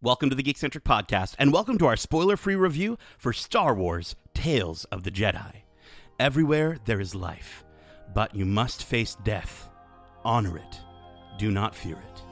Welcome to the Geekcentric Podcast, and welcome to our spoiler free review for Star Wars Tales of the Jedi. Everywhere there is life, but you must face death. Honor it, do not fear it.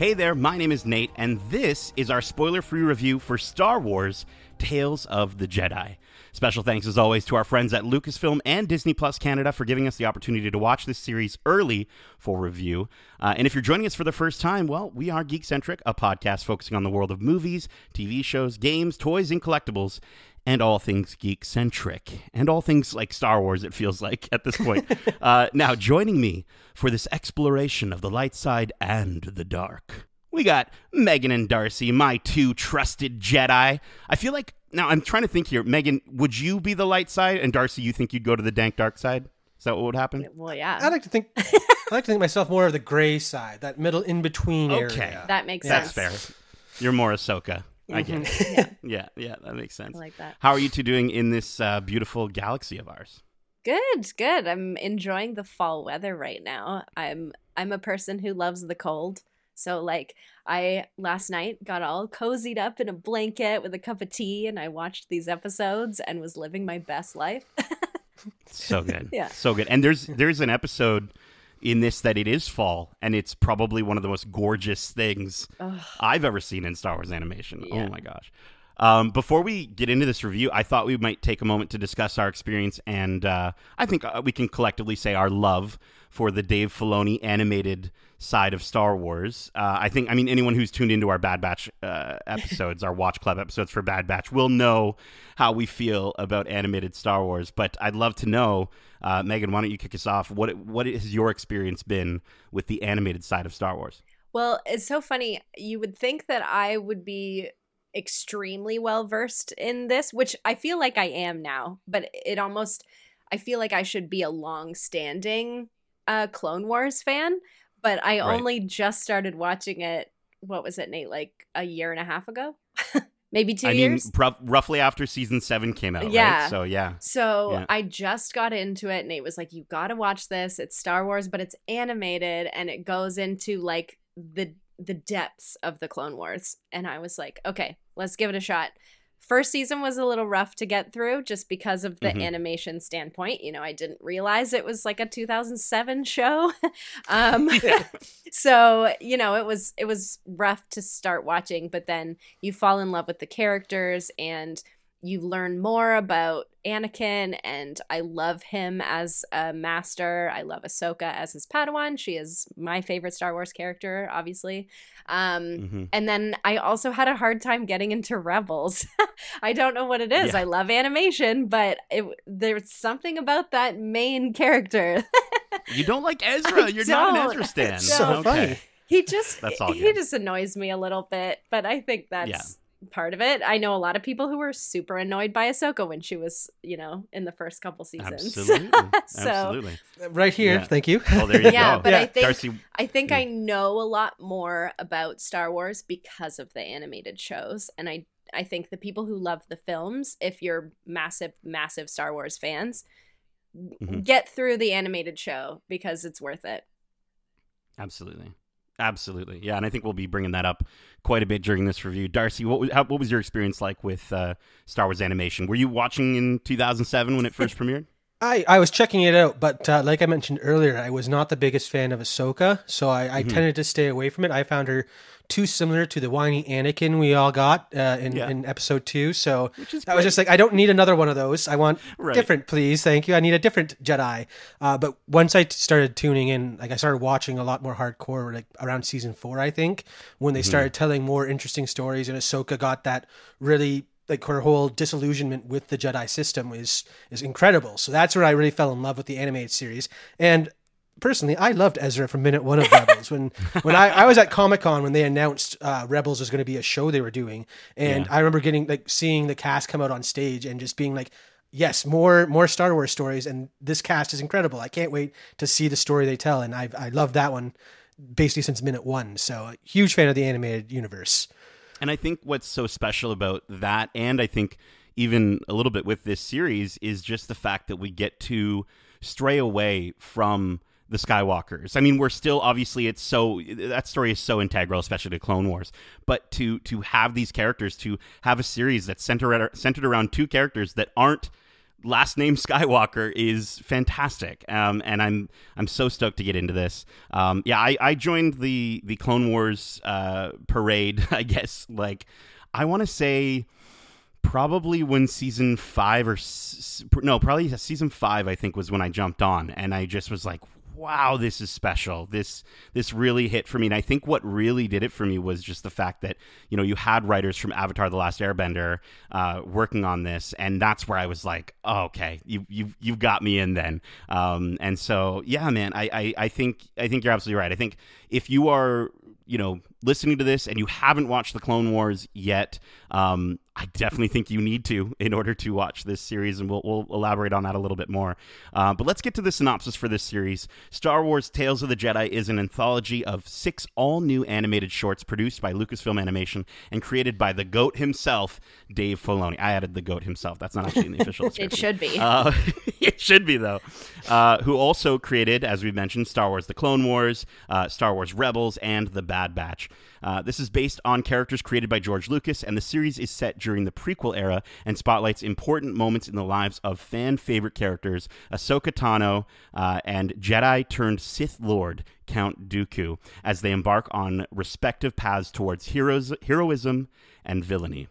Hey there, my name is Nate, and this is our spoiler free review for Star Wars Tales of the Jedi. Special thanks, as always, to our friends at Lucasfilm and Disney Plus Canada for giving us the opportunity to watch this series early for review. Uh, and if you're joining us for the first time, well, we are Geekcentric, a podcast focusing on the world of movies, TV shows, games, toys, and collectibles and all things geek centric and all things like Star Wars, it feels like at this point. uh, now, joining me for this exploration of the light side and the dark, we got Megan and Darcy, my two trusted Jedi. I feel like now I'm trying to think here. Megan, would you be the light side, and Darcy, you think you'd go to the dank dark side? Is that what would happen? Well, yeah. I like to think I like to think myself more of the gray side, that middle in between Okay. area. that makes That's sense. That's fair. You're more Ahsoka. I get it. Mhm. Yeah, Yeah, yeah, that makes sense. I like that. How are you two doing in this uh, beautiful galaxy of ours? Good, good. I'm enjoying the fall weather right now. I'm I'm a person who loves the cold. So like I last night got all cozied up in a blanket with a cup of tea and I watched these episodes and was living my best life. So good. Yeah. So good. And there's there's an episode in this that it is fall and it's probably one of the most gorgeous things Ugh. I've ever seen in Star Wars animation. Yeah. Oh my gosh. Um, before we get into this review, I thought we might take a moment to discuss our experience, and uh, I think uh, we can collectively say our love for the Dave Filoni animated side of Star Wars. Uh, I think, I mean, anyone who's tuned into our Bad Batch uh, episodes, our Watch Club episodes for Bad Batch, will know how we feel about animated Star Wars. But I'd love to know, uh, Megan, why don't you kick us off? What what has your experience been with the animated side of Star Wars? Well, it's so funny. You would think that I would be extremely well versed in this, which I feel like I am now, but it almost I feel like I should be a long-standing uh Clone Wars fan, but I Right. only just started watching it what was it, Nate, like a year and a half ago? Maybe 2 I years. mean, rough, roughly after season seven came out, Yeah. right? So yeah, So Yeah. I just got into it. And it was like, "You got to watch this. It's Star Wars, but it's animated, and it goes into like the the depths of the Clone Wars." And I was like, "Okay, let's give it a shot." First season was a little rough to get through, just because of the Mhm. animation standpoint. You know, I didn't realize it was like a 2007 show. um, so you know, it was it was rough to start watching, but then you fall in love with the characters and you learn more about Anakin, and I love him as a master. I love Ahsoka as his Padawan. She is my favorite Star Wars character, obviously. Um, hmm and then I also had a hard time getting into Rebels. I don't know what it is. Yeah. I love animation, but it, there's something about that main character. you don't like Ezra. I You're not an. Ezra stan. So. Okay. funny. he just he good. just annoys me a little bit, but I think that's part of it. I know a lot of people who were super annoyed by Ahsoka when she was, you know, in the first couple seasons. Absolutely, so absolutely. Right here, Yeah. thank you. Well, there you Yeah, go. but I think- Darcy, I think Mm. I know a lot more about Star Wars because of the animated shows. And I I think the people who love the films, if you're massive, massive Star Wars fans, Mhm. get through the animated show because it's worth it. absolutely, absolutely. Yeah, and I think we'll be bringing that up quite a bit during this review. Darcy, what was, how, what was your experience like with uh, Star Wars animation? Were you watching in 2007 when it first premiered? I, I was checking it out, but uh, like I mentioned earlier, I was not the biggest fan of Ahsoka, so I, I Mhm. tended to stay away from it. I found her too similar to the whiny Anakin we all got uh, in, Yeah. in episode two. So I was just like, I don't need another one of those. I want Right. different, please. Thank you. I need a different Jedi. Uh, but once I t- started tuning in, like I started watching a lot more hardcore, like around season four, I think, when they started telling more interesting stories, and Ahsoka got that really like her whole disillusionment with the Jedi system is is incredible. So that's where I really fell in love with the animated series. And personally, I loved Ezra from minute one of Rebels. when when I, I was at Comic Con when they announced uh, Rebels was going to be a show they were doing, and Yeah. I remember getting like seeing the cast come out on stage and just being like, yes, more more Star Wars stories, and this cast is incredible. I can't wait to see the story they tell, and I I love that one basically since minute one. So huge fan of the animated universe. And I think what's so special about that, and I think even a little bit with this series, is just the fact that we get to stray away from the Skywalkers. I mean, we're still obviously it's so that story is so integral, especially to Clone Wars. But to to have these characters, to have a series that's centered centered around two characters that aren't last name Skywalker is fantastic, um, and I'm I'm so stoked to get into this. Um, yeah, I, I joined the the Clone Wars uh, parade. I guess like I want to say probably when season five or no, probably season five. I think was when I jumped on, and I just was like, wow, this is special. This this really hit for me. And I think what really did it for me was just the fact that you know you had writers from Avatar: The Last Airbender uh, working on this, and that's where I was like, oh, okay, you you you've got me in then. Um, and so yeah, man, I, I I think I think you're absolutely right. I think if you are you know listening to this and you haven't watched the Clone Wars yet, um, I definitely think you need to in order to watch this series, and we'll, we'll elaborate on that a little bit more. Uh, but let's get to the synopsis for this series. Star Wars Tales of the Jedi is an anthology of six all new animated shorts produced by Lucasfilm Animation and created by the GOAT himself, Dave Filoni. I added the GOAT himself. That's not actually in the official description. it should be. Uh, it should be, though. Uh, who also created, as we mentioned, Star Wars The Clone Wars, uh, Star Wars Rebels, and The Bad Batch. Uh, this is based on characters created by George Lucas, and the series is set during the prequel era and spotlights important moments in the lives of fan favorite characters Ahsoka Tano uh, and Jedi turned Sith Lord Count Dooku as they embark on respective paths towards heroes, heroism and villainy.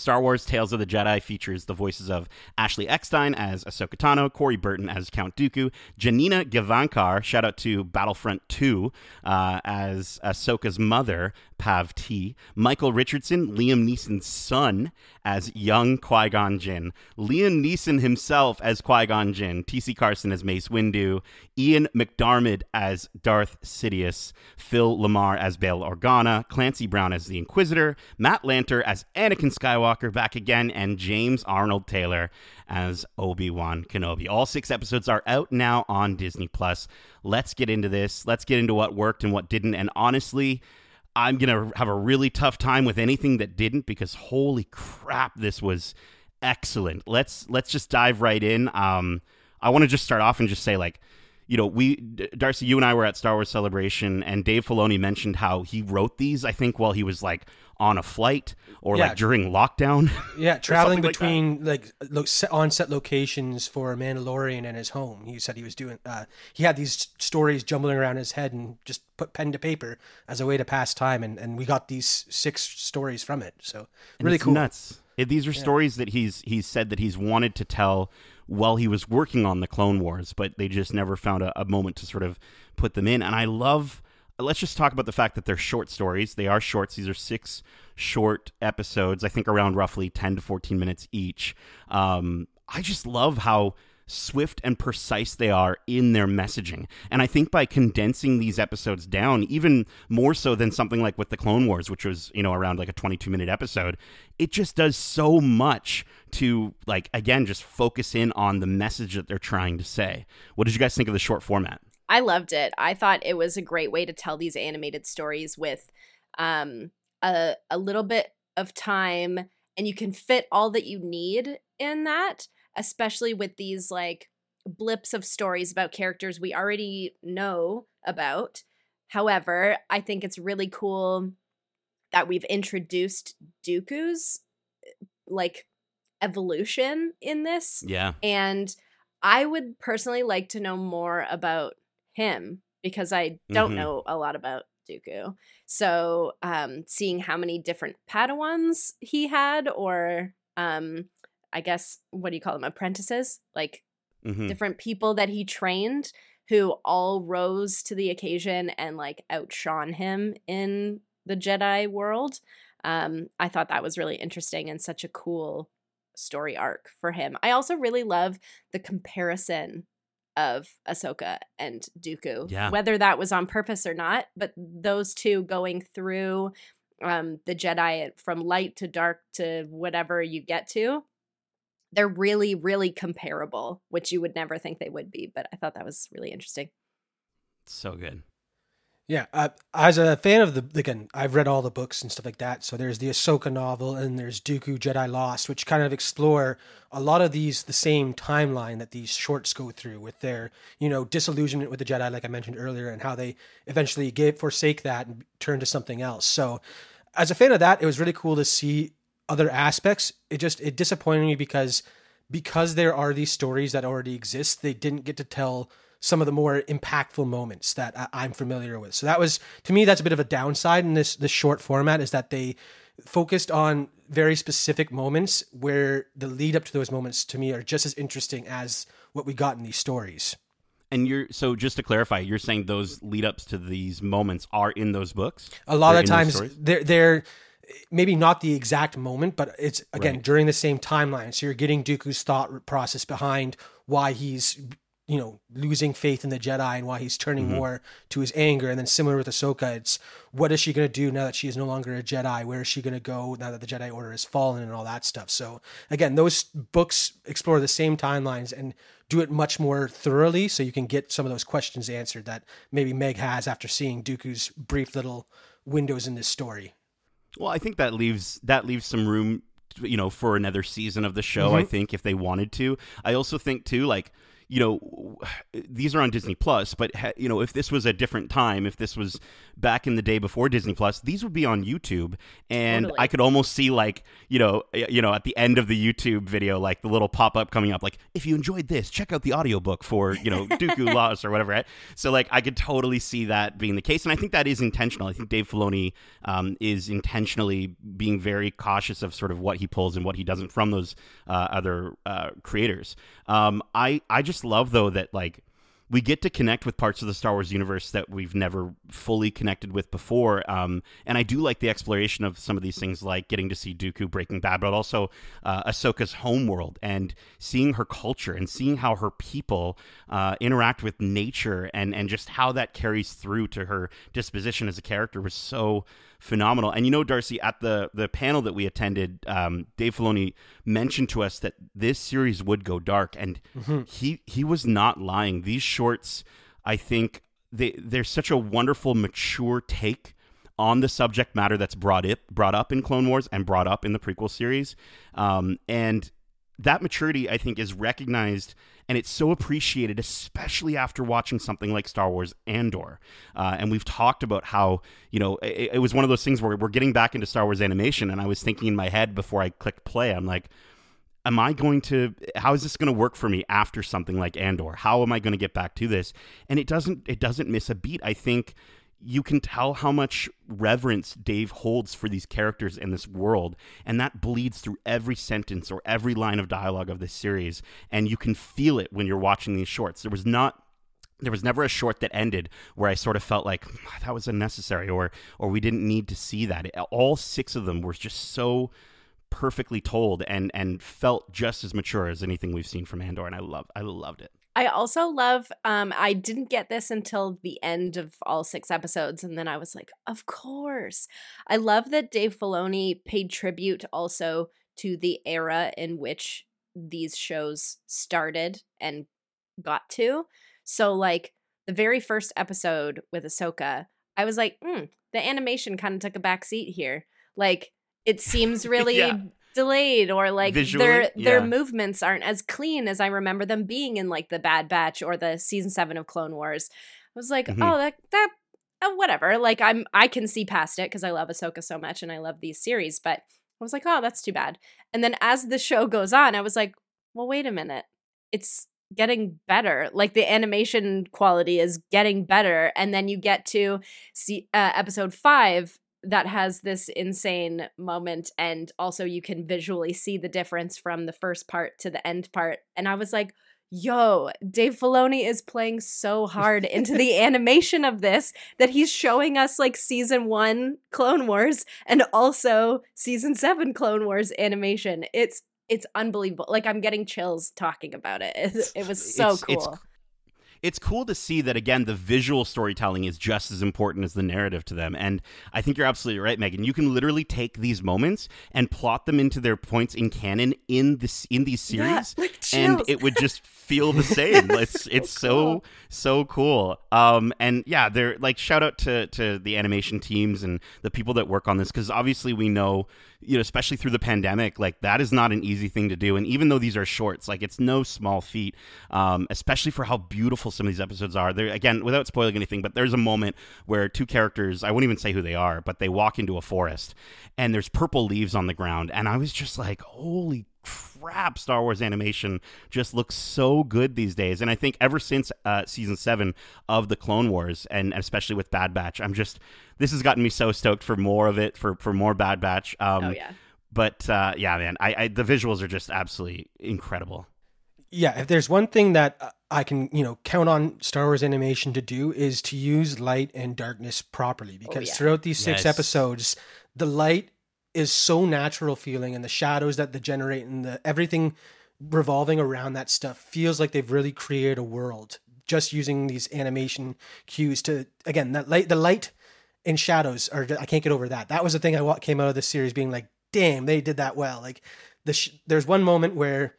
Star Wars Tales of the Jedi features the voices of Ashley Eckstein as Ahsoka Tano, Corey Burton as Count Dooku, Janina Gavankar, shout out to Battlefront 2, uh, as Ahsoka's mother, Pav-ti, Michael Richardson, Liam Neeson's son, as young Qui Gon Jinn, Liam Neeson himself as Qui Gon Jinn, T.C. Carson as Mace Windu, Ian McDiarmid as Darth Sidious, Phil LaMarr as Bail Organa, Clancy Brown as the Inquisitor, Matt Lanter as Anakin Skywalker back again, and James Arnold Taylor as Obi Wan Kenobi. All six episodes are out now on Disney Plus. Let's get into this. Let's get into what worked and what didn't. And honestly, I'm to have a really tough time with anything that didn't because holy crap, this was excellent. Let's let's just dive right in. Um, I want to just start off and just say like, you know, we Darcy, you and I were at Star Wars Celebration, and Dave Filoni mentioned how he wrote these. I think while he was like on a flight or Yeah. like during lockdown. Yeah, traveling something like between like, lo- on-set locations for Mandalorian and his home. He said he was doing. Uh, he had these stories jumbling around his head and just put pen to paper as a way to pass time. And, and we got these six stories from it. So really cool. Nuts. These are stories that he's he's said that he's wanted to tell while he was working on the Clone Wars, but they just never found a, a moment to sort of put them in. And I love. Let's just talk about the fact that they're short stories. They are shorts. These are six short episodes. I think around roughly ten to fourteen minutes each. Um, I just love how swift and precise they are in their messaging. And I think by condensing these episodes down, even more so than something like with the Clone Wars, which was, you know, around like a 22 minute episode, it just does so much to, like, again, just focus in on the message that they're trying to say. What did you guys think of the short format? I loved it. I thought it was a great way to tell these animated stories with um, a a little bit of time, and you can fit all that you need in that. Especially with these like blips of stories about characters we already know about. However, I think it's really cool that we've introduced Dooku's like evolution in this Yeah. and I would personally like to know more about him because I don't Mhm. know a lot about Dooku. So, um, seeing how many different Padawans he had, or um, I guess what do you call them, apprentices, like hmm different people that he trained who all rose to the occasion and like outshone him in the Jedi world. Um, I thought that was really interesting and such a cool story arc for him. I also really love the comparison of Ahsoka and Dooku. Yeah. Whether that was on purpose or not, but those two going through um, the Jedi from light to dark to whatever you get to, they're really, really comparable, which you would never think they would be. But I thought that was really interesting. So good. Yeah, uh, as a fan of the again, I've read all the books and stuff like that. So there's the Ahsoka novel and there's Dooku Jedi Lost, which kind of explore a lot of these the same timeline that these shorts go through with their you know disillusionment with the Jedi, like I mentioned earlier, and how they eventually give forsake that and turn to something else. So as a fan of that, it was really cool to see other aspects. It just it disappointed me because because there are these stories that already exist, they didn't get to tell some of the more impactful moments that I- am familiar with. So that was to me that's a bit of a downside in this this short format is that they focused on very specific moments where the lead up to those moments to me are just as interesting as what we got in these stories. And you're so just to clarify, you're saying those lead ups to these moments are in those books. A lot they're of times they're they're maybe not the exact moment, but it's again right. during the same timeline. So you're getting Dooku's thought process behind why he's you know, losing faith in the Jedi and why he's turning mm-hmm. more to his anger. And then similar with Ahsoka, it's what is she going to do now that she is no longer a Jedi? Where is she going to go now that the Jedi Order has fallen and all that stuff? So again, those books explore the same timelines and do it much more thoroughly, so you can get some of those questions answered that maybe Meg has after seeing Dooku's brief little windows in this story. Well, I think that leaves that leaves some room, you know, for another season of the show. Mm-hmm. I think if they wanted to. I also think too, like you know, these are on Disney Plus, but you know, if this was a different time, if this was back in the day before Disney Plus, these would be on YouTube, and totally. I could almost see like, you know, you know, at the end of the YouTube video, like the little pop up coming up, like if you enjoyed this, check out the audiobook for you know Dooku Lost or whatever. So like, I could totally see that being the case, and I think that is intentional. I think Dave Filoni um, is intentionally being very cautious of sort of what he pulls and what he doesn't from those uh, other uh, creators. Um, I I just love though that like we get to connect with parts of the Star Wars universe that we've never fully connected with before. Um, and I do like the exploration of some of these things, like getting to see Dooku Breaking Bad, but also uh, Ahsoka's homeworld and seeing her culture and seeing how her people uh, interact with nature and, and just how that carries through to her disposition as a character was so phenomenal. And you know, Darcy, at the the panel that we attended, um, Dave Filoni mentioned to us that this series would go dark, and mm-hmm. he he was not lying. These shorts, I think, they they're such a wonderful, mature take on the subject matter that's brought it brought up in Clone Wars and brought up in the prequel series, um, and that maturity I think is recognized and it's so appreciated, especially after watching something like Star Wars Andor. Uh, and we've talked about how you know it, it, was one of those things where we're getting back into Star Wars animation, and I was thinking in my head before I clicked play, I'm like. Am I going to? How is this going to work for me after something like Andor? How am I going to get back to this? And it doesn't. It doesn't miss a beat. I think you can tell how much reverence Dave holds for these characters in this world, and that bleeds through every sentence or every line of dialogue of this series, and you can feel it when you're watching these shorts. There was not there was never a short that ended where I sort of felt like ah, that was unnecessary or or we didn't need to see that. All six of them were just so perfectly told and and felt just as mature as anything we've seen from Andor and I loved I loved it. I also love um I didn't get this until the end of all six episodes and then I was like, "Of course." I love that Dave Filoni paid tribute also to the era in which these shows started and got to. So like the very first episode with Ahsoka, I was like, "Hmm, the animation kind of took a back seat here." Like it seems really yeah delayed or like Visually, their yeah. their movements aren't as clean as I remember them being in like the Bad Batch or the season 7 of Clone Wars. I was like, mm-hmm. "Oh, that that oh, whatever. Like I'm I can see past it because I love Ahsoka so much and I love these series, but I was like, "Oh, that's too bad." And then as the show goes on, I was like, "Well, wait a minute. It's getting better like the animation quality is getting better and then you get to see uh, episode 5 that has this insane moment and also you can visually see the difference from the first part to the end part and i was like yo dave filoni is playing so hard into the animation of this that he's showing us like season one clone wars and also season seven clone wars animation. It's it's unbelievable like i'm getting chills talking about it. It, it was so it's, cool. it's it's cool to see that again the visual storytelling is just as important as the narrative to them and i think you're absolutely right megan you can literally take these moments and plot them into their points in canon in this in these series yeah, like and it would just feel the same. It's it's so cool. so cool. Um, and yeah, they're like shout out to to the animation teams and the people that work on this because obviously we know, you know, especially through the pandemic, like that is not an easy thing to do. And even though these are shorts, like it's no small feat, um, especially for how beautiful some of these episodes are. There again, without spoiling anything, but there's a moment where two characters, I won't even say who they are, but they walk into a forest and there's purple leaves on the ground, and I was just like, holy crap star wars animation just looks so good these days and i think ever since uh, season 7 of the clone wars and especially with bad batch i'm just this has gotten me so stoked for more of it for for more bad batch um oh yeah. but uh yeah man I, I the visuals are just absolutely incredible Yeah, if there's one thing that uh, I can, you know, count on Star Wars animation to do is to use light and darkness properly because yeah. throughout these six Yes. episodes, the light is so natural feeling and the shadows that they generate and the everything revolving around that stuff feels like they've really created a world just using these animation cues to again that light the light and shadows are I can't get over that. That was the thing I came out of this series being like, damn, they did that well. Like the sh- there's one moment where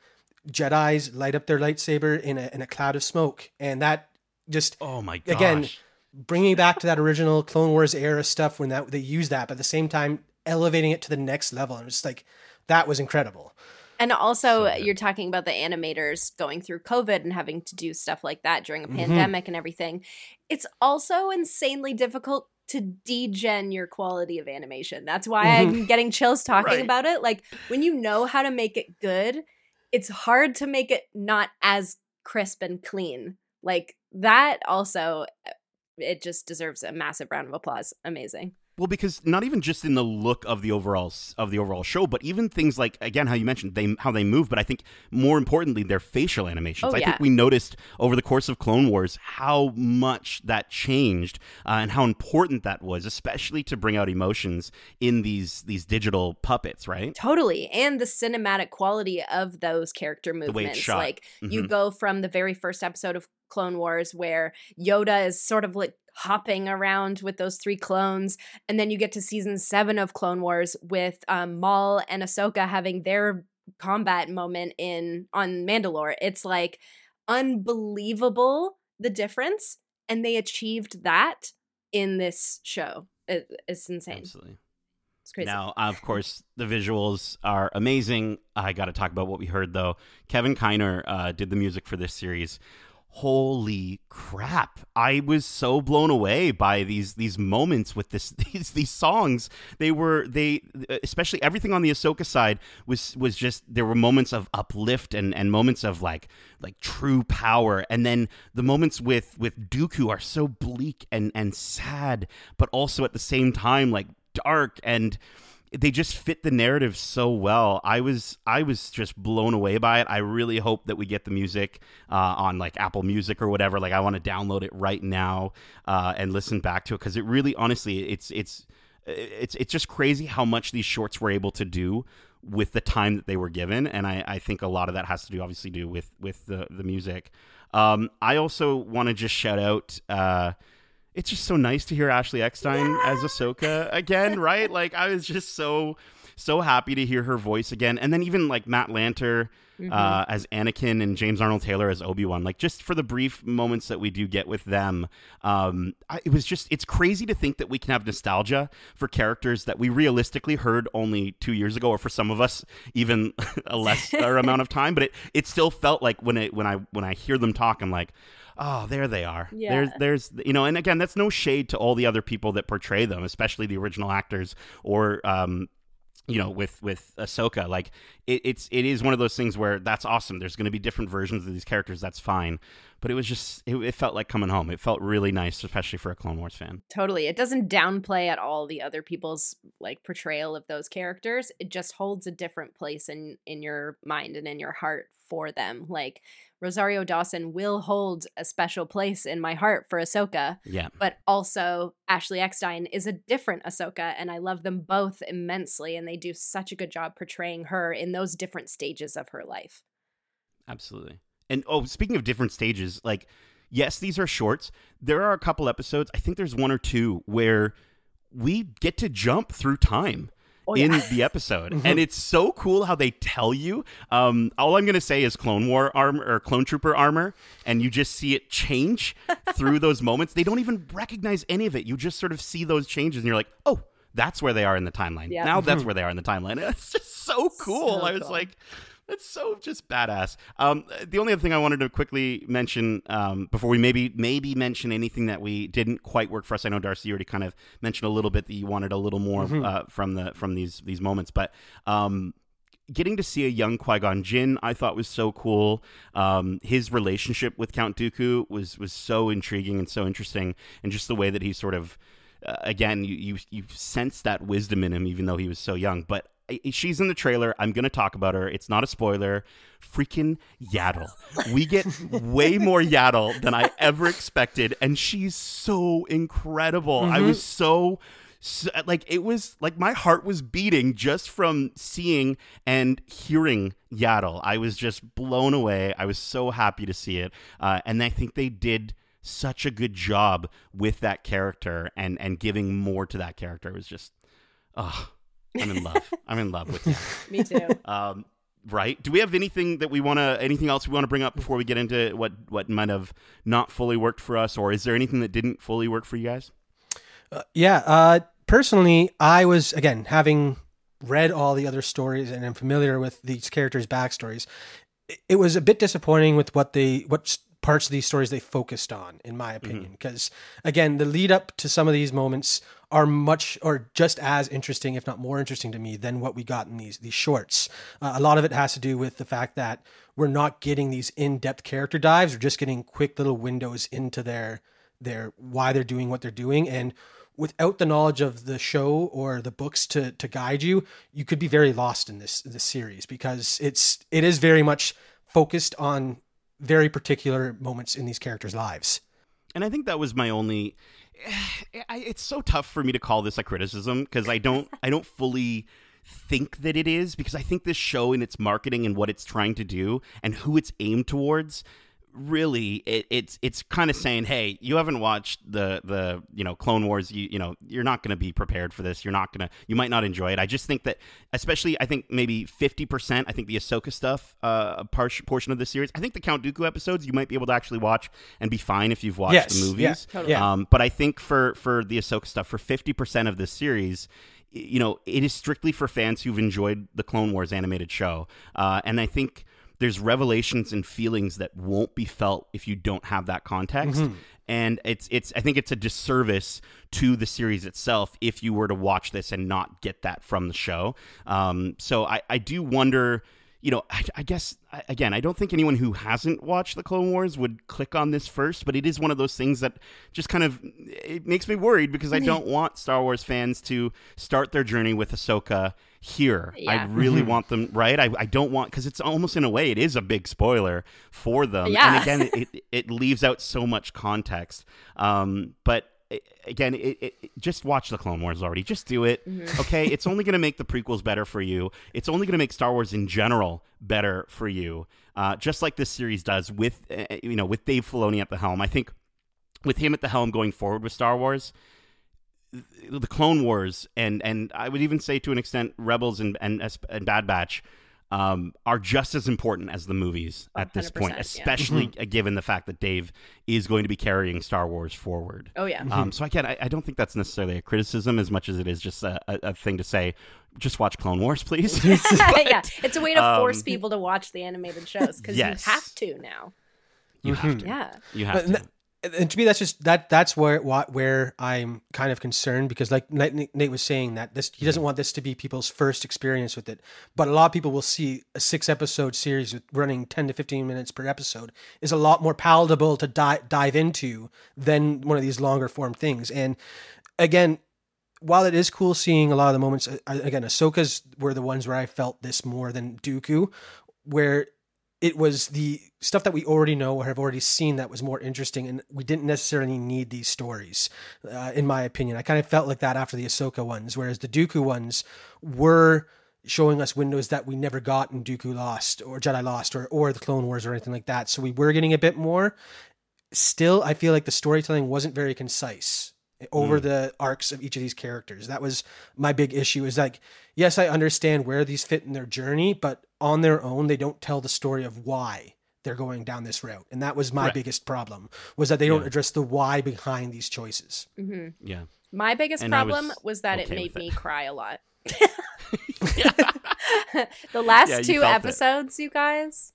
Jedi's light up their lightsaber in a in a cloud of smoke, and that just oh my gosh Again, bringing back to that original Clone Wars era stuff when that they used that, but at the same time elevating it to the next level. And it's like that was incredible. And also, So you're talking about the animators going through COVID and having to do stuff like that during a Mhm. pandemic and everything. It's also insanely difficult to degen your quality of animation. That's why Mhm. I'm getting chills talking Right. about it. Like, when you know how to make it good, it's hard to make it not as crisp and clean. Like, that also, uh, it just deserves a massive round of applause. Amazing. Well, because not even just in the look of the overall of the overall show, but even things like again how you mentioned they how they move, but I think more importantly their facial animations. Oh, I think we noticed over the course of Clone Wars how much that changed uh, and how important that was, especially to bring out emotions in these these digital puppets, right? Totally. And the cinematic quality of those character movements. Like you Mhm. go from the very first episode of Clone Wars where Yoda is sort of like hopping around with those three clones. And then you get to season seven of Clone Wars with um, Maul and Ahsoka having their combat moment in on Mandalore. It's like unbelievable the difference. And they achieved that in this show. It, it's insane. Absolutely. It's crazy. Now, of course, the visuals are amazing. I got to talk about what we heard, though. Kevin Kiner uh, did the music for this series. Holy crap! I was so blown away by these these moments with this these these songs. They were they especially everything on the Ahsoka side was was just there were moments of uplift and and moments of like like true power, and then the moments with with Dooku are so bleak and and sad, but also at the same time like dark and they just fit the narrative so well. I was I was just blown away by it. I really hope that we get the music uh, on like Apple Music or whatever. Like I want to download it right now uh, and listen back to it because it really, honestly, it's it's it's it's just crazy how much these shorts were able to do with the time that they were given, and I, I think a lot of that has to do obviously do with with the the music. Um, I also want to just shout out. Uh, it's just so nice to hear Ashley Eckstein as Ahsoka again, right? Like I was just so so happy to hear her voice again, and then even like Matt Lanter Mhm. uh, as Anakin and James Arnold Taylor as Obi Wan. Like just for the brief moments that we do get with them, um, I, it was just it's crazy to think that we can have nostalgia for characters that we realistically heard only two years ago, or for some of us even a lesser amount of time. But it it still felt like when it when I when I hear them talk, I'm like. Oh, there they are. Yeah. There's, there's, you know, and again, that's no shade to all the other people that portray them, especially the original actors or, um, you know, with with Ahsoka, like it, it's it is one of those things where that's awesome. There's going to be different versions of these characters. That's fine, but it was just it, it felt like coming home. It felt really nice, especially for a Clone Wars fan. Totally. It doesn't downplay at all the other people's like portrayal of those characters. It just holds a different place in in your mind and in your heart for them. Like Rosario Dawson will hold a special place in my heart for Ahsoka, Yeah, but also Ashley Eckstein is a different Ahsoka, and I love them both immensely, and they do such a good job portraying her in those different stages of her life. absolutely. And oh, speaking of different stages, like yes, these are shorts. There are a couple episodes. I think there's one or two where we get to jump through time. Oh, in the episode, and it's so cool how they tell you. Um, all I'm gonna say is Clone War armor or Clone Trooper armor, and you just see it change through those moments. They don't even recognize any of it. You just sort of see those changes, and you're like, oh. That's where they are in the timeline. Yeah. Now that's where they are in the timeline. It's just so cool. So I was cool. like, it's so just badass. Um, the only other thing I wanted to quickly mention um, before we maybe maybe mention anything that we didn't quite work for us. I know Darcy you already kind of mentioned a little bit that you wanted a little more uh, from the from these these moments, but. Um, Getting to see a young Qui Gon Jinn, I thought was so cool. Um, his relationship with Count Dooku was was so intriguing and so interesting, and just the way that he sort of, uh, again, you, you you sense that wisdom in him, even though he was so young. But she's in the trailer. I'm going to talk about her. It's not a spoiler. Freaking Yaddle. We get way more Yaddle than I ever expected, and she's so incredible. I was so, so. Like it was like my heart was beating just from seeing and hearing Yaddle. I was just blown away. I was so happy to see it, uh, and I think they did such a good job with that character and and giving more to that character. It was just, oh, I'm in love. I'm in love with you. Me too. Um, right? Do we have anything that we want to, anything else we want to bring up before we get into what what might have not fully worked for us, or is there anything that didn't fully work for you guys? Yeah. Uh, personally, I was again having read all the other stories and am familiar with these characters' backstories. it- It was a bit disappointing with what they what s- parts of these stories they focused on, in my opinion. Because again, the lead up to some of these moments are much or just as interesting, if not more interesting to me than what we got in these these shorts. Uh, a lot of it has to do with the fact that we're not getting these in depth character dives. We're just getting quick little windows into their their why they're doing what they're doing and without the knowledge of the show or the books to to guide you you could be very lost in this this series because it's it is very much focused on very particular moments in these characters lives And I think that was my only. It's so tough for me to call this a criticism because I don't I don't fully think that it is because I think this show in its marketing and what it's trying to do and who it's aimed towards really it, it's it's kind of saying hey you haven't watched the the you know clone wars you you know you're not going to be prepared for this. You're not going to you might not enjoy it. I just think that especially i think maybe 50% i think the ahsoka stuff uh a par- portion of the series i think the count dooku episodes you might be able to actually watch and be fine if you've watched Yes, the yeah, movies. Totally. Um but i think for for the ahsoka stuff for 50% of this series you know it is strictly for fans who've enjoyed the clone wars animated show. Uh and i think there's revelations and feelings that won't be felt if you don't have that context. And it's it's i think it's a disservice to the series itself if you were to watch this and not get that from the show. Um, so i i do wonder you know, I, I guess I- again, I don't think anyone who hasn't watched the Clone Wars would click on this first, but it is one of those things that just kind of it makes me worried because I don't want Star Wars fans to start their journey with Ahsoka here. I really want them right. I, I don't want because it's almost in a way it is a big spoiler for them. Yeah. And again, it, it it leaves out so much context. Um, but again, it, it, it- just watch the Clone Wars already. Just do it. Okay, it's only going to make the prequels better for you. It's only going to make Star Wars in general better for you. Uh, just like this series does with uh, you know with Dave Filoni at the helm. I think with him at the helm going forward with Star Wars, the Clone Wars and and I would even say to an extent Rebels and and, and Bad Batch um, are just as important as the movies at this 100%, point, yeah. especially given the fact that Dave is going to be carrying Star Wars forward. Oh yeah. Um, so again, I, I don't think that's necessarily a criticism as much as it is just a, a, a thing to say. Just watch Clone Wars, please. yeah, it's a way to force um, people to watch the animated shows because Yes. you have to now. you have to. Yeah. You have But to. And to me that's just that that's where what where i'm kind of concerned because like nate, was saying that this he doesn't want this to be people's first experience with it but a lot of people will see a six episode series with running 10 to 15 minutes per episode is a lot more palatable to di- dive into than one of these longer form things. And again while it is cool seeing a lot of the moments uh, again ahsoka's were the ones where i felt this more than dooku where it was the stuff that we already know or have already seen that was more interesting, and we didn't necessarily need these stories, uh, in my opinion. I kind of felt like that after the Ahsoka ones, whereas the Dooku ones were showing us windows that we never got in Dooku Lost or Jedi Lost or or the Clone Wars or anything like that. So we were getting a bit more. Still, I feel like the storytelling wasn't very concise over Mm. the arcs of each of these characters. That was my big issue. Is like, yes, I understand where these fit in their journey, but on their own, they don't tell the story of why they're going down this route. And that was my Right. biggest problem was that they don't address the why behind these choices. hmm Yeah. My biggest And problem was was, that it made with it. me cry a lot. the last Yeah, two felt it. episodes, you guys.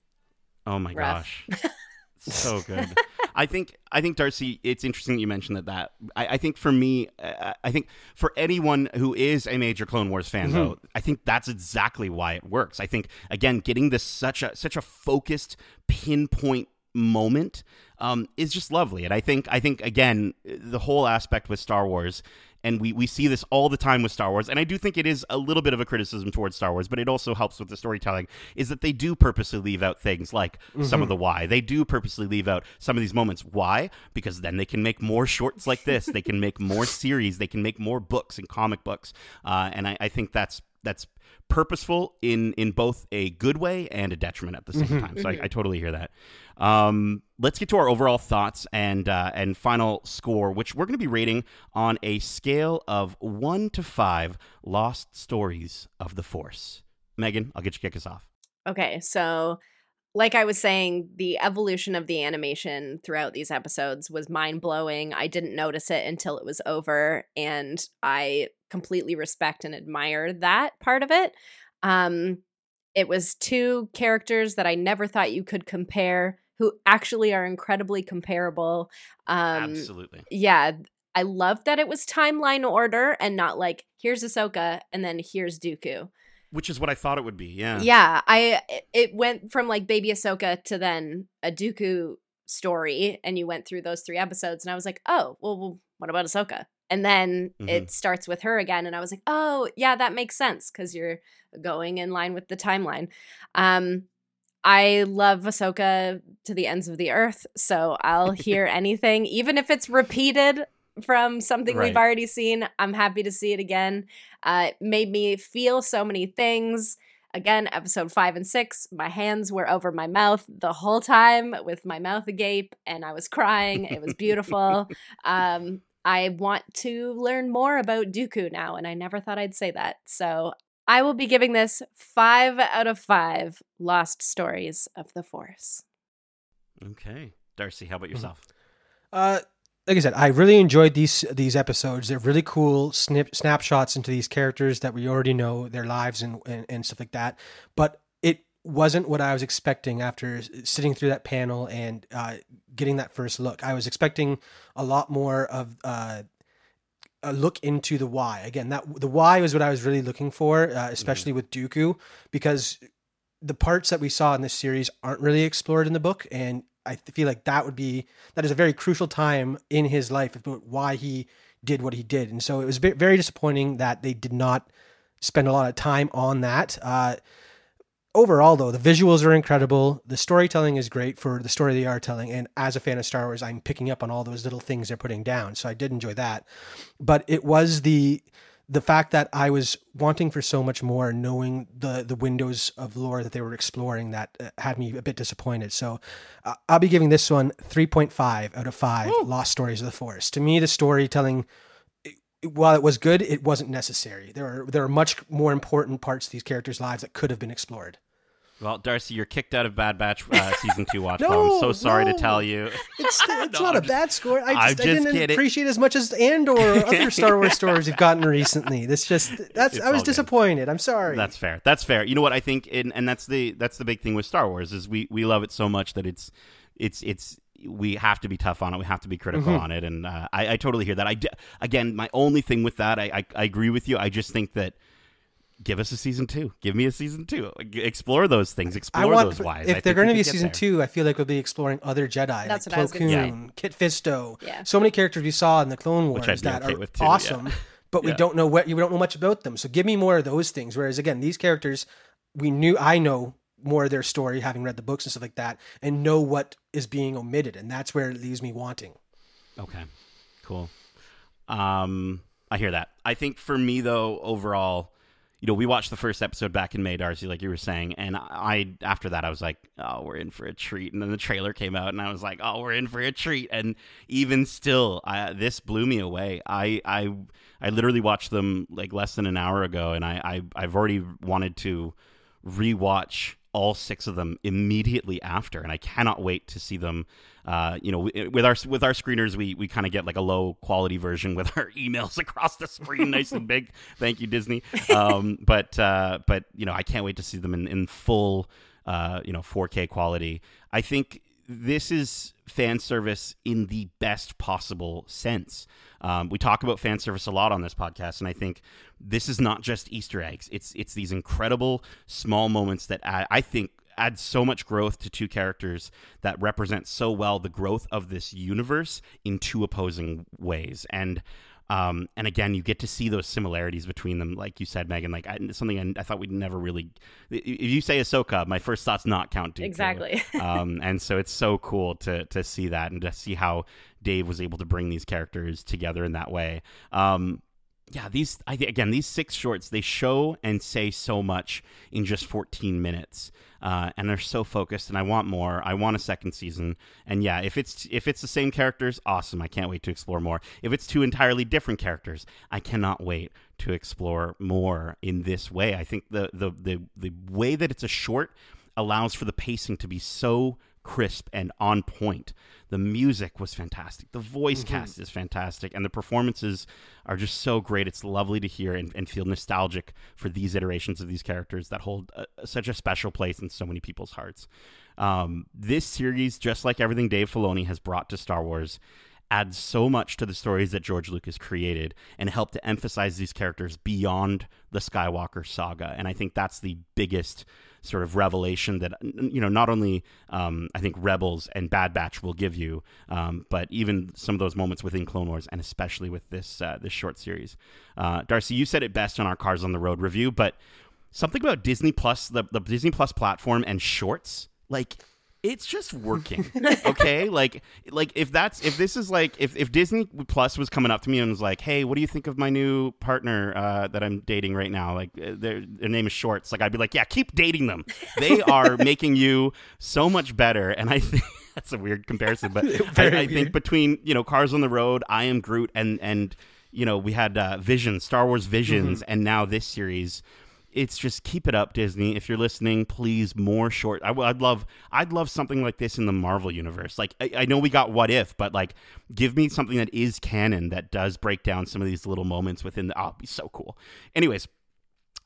Oh my Rough. gosh. so good. I think I think Darcy. It's interesting that you mentioned that. That I, I think for me, uh, I think for anyone who is a major Clone Wars fan, though, I think that's exactly why it works. I think again, getting this such a such a focused pinpoint moment um, is just lovely, and I think I think again the whole aspect with Star Wars. And we, we see this all the time with Star Wars, and I do think it is a little bit of a criticism towards Star Wars, but it also helps with the storytelling. Is that they do purposely leave out things like some of the why. They do purposely leave out some of these moments. Why? Because then they can make more shorts like this. they can make more series. They can make more books and comic books. Uh, and I, I think that's that's purposeful in in both a good way and a detriment at the same time. So I, I totally hear that. Um, let's get to our overall thoughts and uh, and final score, which we're going to be rating on a scale of one to five lost stories of the Force. Megan, I'll get you kick us off. Okay, so like I was saying, the evolution of the animation throughout these episodes was mind blowing. I didn't notice it until it was over, and I completely respect and admire that part of it. Um, it was two characters that I never thought you could compare, who actually are incredibly comparable. Um, Absolutely. yeah, I love that it was timeline order and not like here's Ahsoka and then here's Dooku. Which is what I thought it would be. Yeah. Yeah, I it- went from like baby Ahsoka to then a Dooku story, and you went through those three episodes, and I was like, oh, well, well what about Ahsoka? And then Mhm. it starts with her again, and I was like, oh, yeah, that makes sense because you're going in line with the timeline. Um, I love Ahsoka to the ends of the earth, so I'll hear anything, even if it's repeated from something Right. we've already seen. I'm happy to see it again. Uh, it made me feel so many things. Again, episode five and six, my hands were over my mouth the whole time with my mouth agape, and I was crying. It was beautiful. um, I want to learn more about Dooku now, and I never thought I'd say that. So I will be giving this five out of five lost stories of the Force. Okay. Darcy, how about yourself? Uh, like I said, I really enjoyed these these episodes. They're really cool snip, snapshots into these characters that we already know their lives and, and and stuff like that. But it wasn't what I was expecting after sitting through that panel and uh, getting that first look. I was expecting a lot more of. Uh, a look into the why again that the why was what i was really looking for uh, especially with dooku because the parts that we saw in this series aren't really explored in the book and i feel like that would be that is a very crucial time in his life about why he did what he did. And so it was very disappointing that they did not spend a lot of time on that. Uh, overall though the visuals are incredible. The storytelling is great for the story they are telling. And as a fan of star wars i'm picking up on all those little things they're putting down. So i did enjoy that. But it was the the fact that i was wanting for so much more knowing the the windows of lore that they were exploring that uh, had me a bit disappointed so uh, i'll be giving this one 3.5 out of 5 lost stories of the Force to me the storytelling while it was good, it wasn't necessary. There are there are much more important parts of these characters' lives that could have been explored. Well, Darcy, you're kicked out of Bad Batch uh, season two watch. No. I'm so sorry to tell you. It's, it's No, not I'm a bad score. I just, I didn't kidding. appreciate as much as Andor or other Star Wars stories we've gotten recently. This just that's It's I was good. disappointed. I'm sorry. That's fair. That's fair. You know what I think, and, and that's the that's the big thing with Star Wars is we we love it so much that it's it's it's we have to be tough on it. We have to be critical Mm-hmm. on it, and uh, I, I totally hear that. I d- again, my only thing with that, I, I I agree with you. I just think that. Give us a season two. Give me a season two. Explore those things. Explore I want those whys. If think they're going to be season there. two, I feel like we'll be exploring other Jedi, That's like what I was Plo gonna say. Koon, Kit Fisto. Yeah. So many characters we saw in the Clone Wars Which that okay are with too, yeah. awesome, but we Yeah. don't know what we don't know much about them. So give me more of those things. Whereas again, these characters, we knew I know more of their story, having read the books and stuff like that, and know what is being omitted, and that's where it leaves me wanting. Okay, cool. Um, I hear that. I think for me though, overall, you know, we watched the first episode back in May, Darcy, like you were saying, and I after that I was like, oh, we're in for a treat. And then the trailer came out, and I was like, oh, we're in for a treat. And even still, I, this blew me away. I I I literally watched them like less than an hour ago, and I, I I've already wanted to rewatch all six of them immediately after, and I cannot wait to see them. Uh, you know, with our with our screeners, we we kind of get like a low quality version with our emails across the screen, nice and big. Thank you, Disney. Um, but uh, but you know, I can't wait to see them in in full, uh, you know, 4K quality. I think this is fan service in the best possible sense. Um, we talk about fan service a lot on this podcast, and I think this is not just Easter eggs. It's it's these incredible small moments that I, I think add so much growth to two characters that represent so well the growth of this universe in two opposing ways. And um, and again, you get to see those similarities between them, like you said, Megan. Like I, something I, I, thought we'd never really. If you say Ahsoka, my first thought's not Count Dooku. Exactly. um, and so it's so cool to to see that and to see how Dave was able to bring these characters together in that way. Um, yeah, these I, again, these six shorts they show and say so much in just 14 minutes uh, and they're so focused. And I want more. I want a second season. And yeah, if it's if it's the same characters, awesome. I can't wait to explore more. If it's two entirely different characters, I cannot wait to explore more in this way. I think the the the the way that it's a short allows for the pacing to be so crisp and on point. The music was fantastic. The voice mm-hmm. cast is fantastic. And the performances are just so great. It's lovely to hear and, and feel nostalgic for these iterations of these characters that hold a, uh, such a special place in so many people's hearts. Um, this series, just like everything Dave Filoni has brought to Star Wars, adds so much to the stories that George Lucas created and helped to emphasize these characters beyond the Skywalker saga. And I think that's the biggest sort of revelation that you know not only um, I think Rebels and Bad Batch will give you, um, but even some of those moments within Clone Wars and especially with this uh, this short series. Uh, Darcy, you said it best on our Cars on the Road review, but something about Disney Plus, the, the Disney Plus platform and shorts, like it's just working. okay, like like if that's if this is like if if Disney Plus was coming up to me and was like, "Hey, what do you think of my new partner uh, that I'm dating right now?" Like uh, their their name is Shorts. Like I'd be like, "Yeah, keep dating them. They are making you so much better." And I think that's a weird comparison, but I, I, think between you know Cars on the Road, I Am Groot, and and you know we had uh, Visions, Star Wars Visions, mm-hmm. and now this series it's just keep it up, Disney. If you're listening, please more short. I, would love, I'd love something like this in the Marvel universe. Like I, I, know we got What If, but like give me something that is canon that does break down some of these little moments within the. Oh, be so cool. Anyways.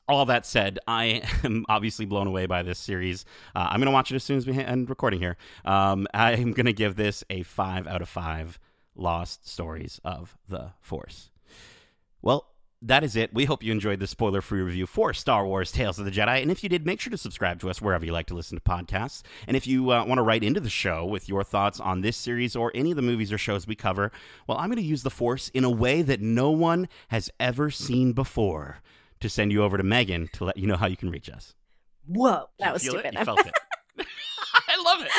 All that said, I am obviously blown away by this series. Uh, I'm going to watch it as soon as we end recording here. Um, I'm going to give this a five out of five lost stories of the Force. Well, that is it. We hope you enjoyed the spoiler free review for Star Wars Tales of the Jedi. And if you did, make sure to subscribe to us wherever you like to listen to podcasts. And if you uh, want to write into the show with your thoughts on this series or any of the movies or shows we cover, well, I'm going to use the Force in a way that no one has ever seen before to send you over to Megan to let you know how you can reach us. Whoa, that was stupid. It? You felt it. I love it.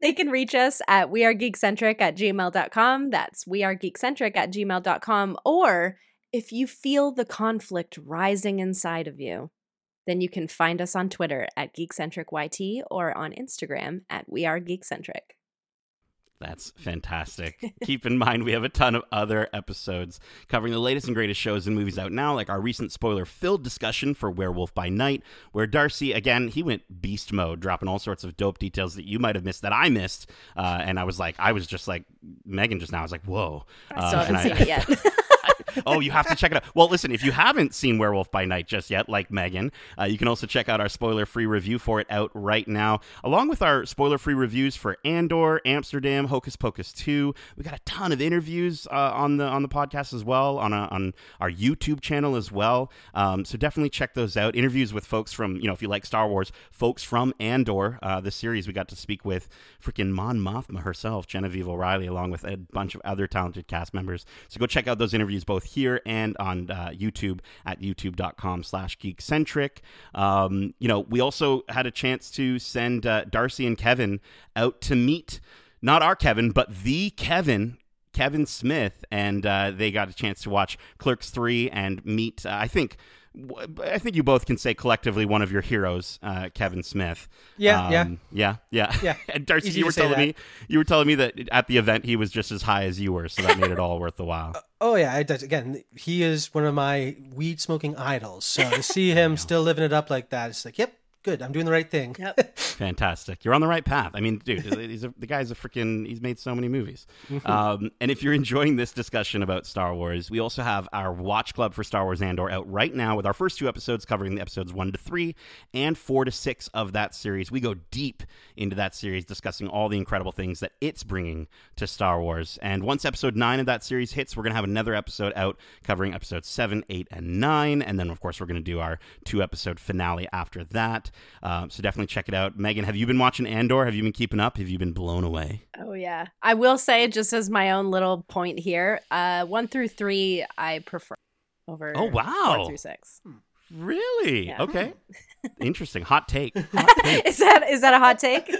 they can reach us at wearegeekcentric at gmail.com. That's wearegeekcentric at gmail.com. Or if you feel the conflict rising inside of you, then you can find us on Twitter at GeekcentricYT or on Instagram at We Are Geekcentric. That's fantastic. Keep in mind, we have a ton of other episodes covering the latest and greatest shows and movies out now, like our recent spoiler filled discussion for Werewolf by Night, where Darcy, again, he went beast mode, dropping all sorts of dope details that you might have missed that I missed. Uh, and I was like, I was just like, Megan just now, I was like, whoa. I still uh, haven't seen I, it yet. Oh, you have to check it out. Well, listen, if you haven't seen Werewolf by Night just yet, like Megan, uh, you can also check out our spoiler free review for it out right now, along with our spoiler free reviews for Andor, Amsterdam, Hocus Pocus 2. We got a ton of interviews uh, on the on the podcast as well, on, a, on our YouTube channel as well. Um, so definitely check those out. Interviews with folks from, you know, if you like Star Wars, folks from Andor, uh, the series we got to speak with freaking Mon Mothma herself, Genevieve O'Reilly, along with a bunch of other talented cast members. So go check out those interviews both here and on uh, YouTube at youtube.com slash geekcentric. Um, you know, we also had a chance to send uh, Darcy and Kevin out to meet not our Kevin, but the Kevin Kevin Smith, and uh, they got a chance to watch Clerks 3 and meet, uh, I think, I think you both can say collectively one of your heroes, uh, Kevin Smith. Yeah, um, yeah, yeah, yeah, yeah. and Darcy, Easy you were telling that. me you were telling me that at the event he was just as high as you were, so that made it all worth the while. Oh yeah, it does. Again, he is one of my weed smoking idols. So to see him still living it up like that, it's like, yep, good. I'm doing the right thing. Yep. Fantastic. You're on the right path. I mean, dude, he's a, the guy's a freaking, he's made so many movies. Mm-hmm. Um, and if you're enjoying this discussion about Star Wars, we also have our Watch Club for Star Wars Andor out right now with our first two episodes covering the episodes one to three and four to six of that series. We go deep into that series, discussing all the incredible things that it's bringing to Star Wars. And once episode nine of that series hits, we're going to have another episode out covering episodes seven, eight, and nine. And then, of course, we're going to do our two episode finale after that. Um, so definitely check it out. Megan, have you been watching Andor? Have you been keeping up? Have you been blown away? Oh yeah. I will say just as my own little point here, uh one through three I prefer over Oh, wow. four through six. Really? Yeah. Okay. Interesting. Hot take. Hot take. is that is that a hot take?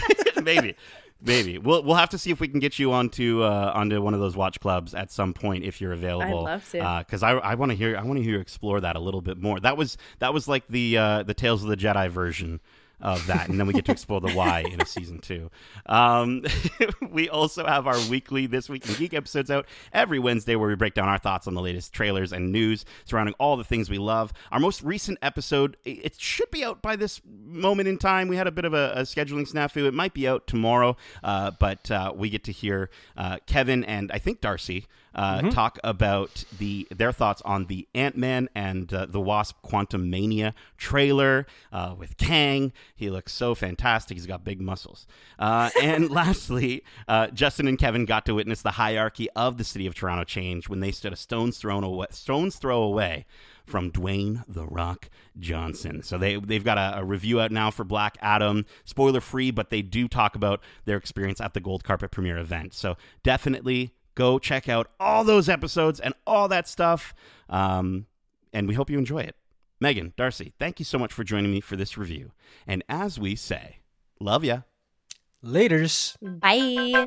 Maybe. Maybe we'll we'll have to see if we can get you onto uh, onto one of those watch clubs at some point if you're available. I'd love to. because I I want to hear I want to hear you explore that a little bit more. That was that was like the uh, the Tales of the Jedi version of that, and then we get to explore the why in a season two. Um, we also have our weekly This Week in Geek episodes out every Wednesday, where we break down our thoughts on the latest trailers and news surrounding all the things we love. Our most recent episode, it should be out by this moment in time. We had a bit of a, a scheduling snafu. It might be out tomorrow, uh, but uh, we get to hear uh, Kevin and I think Darcy uh, talk about the their thoughts on the Ant Man and uh, the Wasp Quantumania trailer uh, with Kang. He looks so fantastic. He's got big muscles. Uh, and lastly, uh, Justin and Kevin got to witness the hierarchy of the city of Toronto change when they stood a stone's throw away, stone's throw away from Dwayne the Rock Johnson. So they they've got a, a review out now for Black Adam, spoiler free, but they do talk about their experience at the gold carpet premiere event. So definitely go check out all those episodes and all that stuff. Um, and we hope you enjoy it. Megan, Darcy, thank you so much for joining me for this review. And as we say, love ya. Laters. Bye.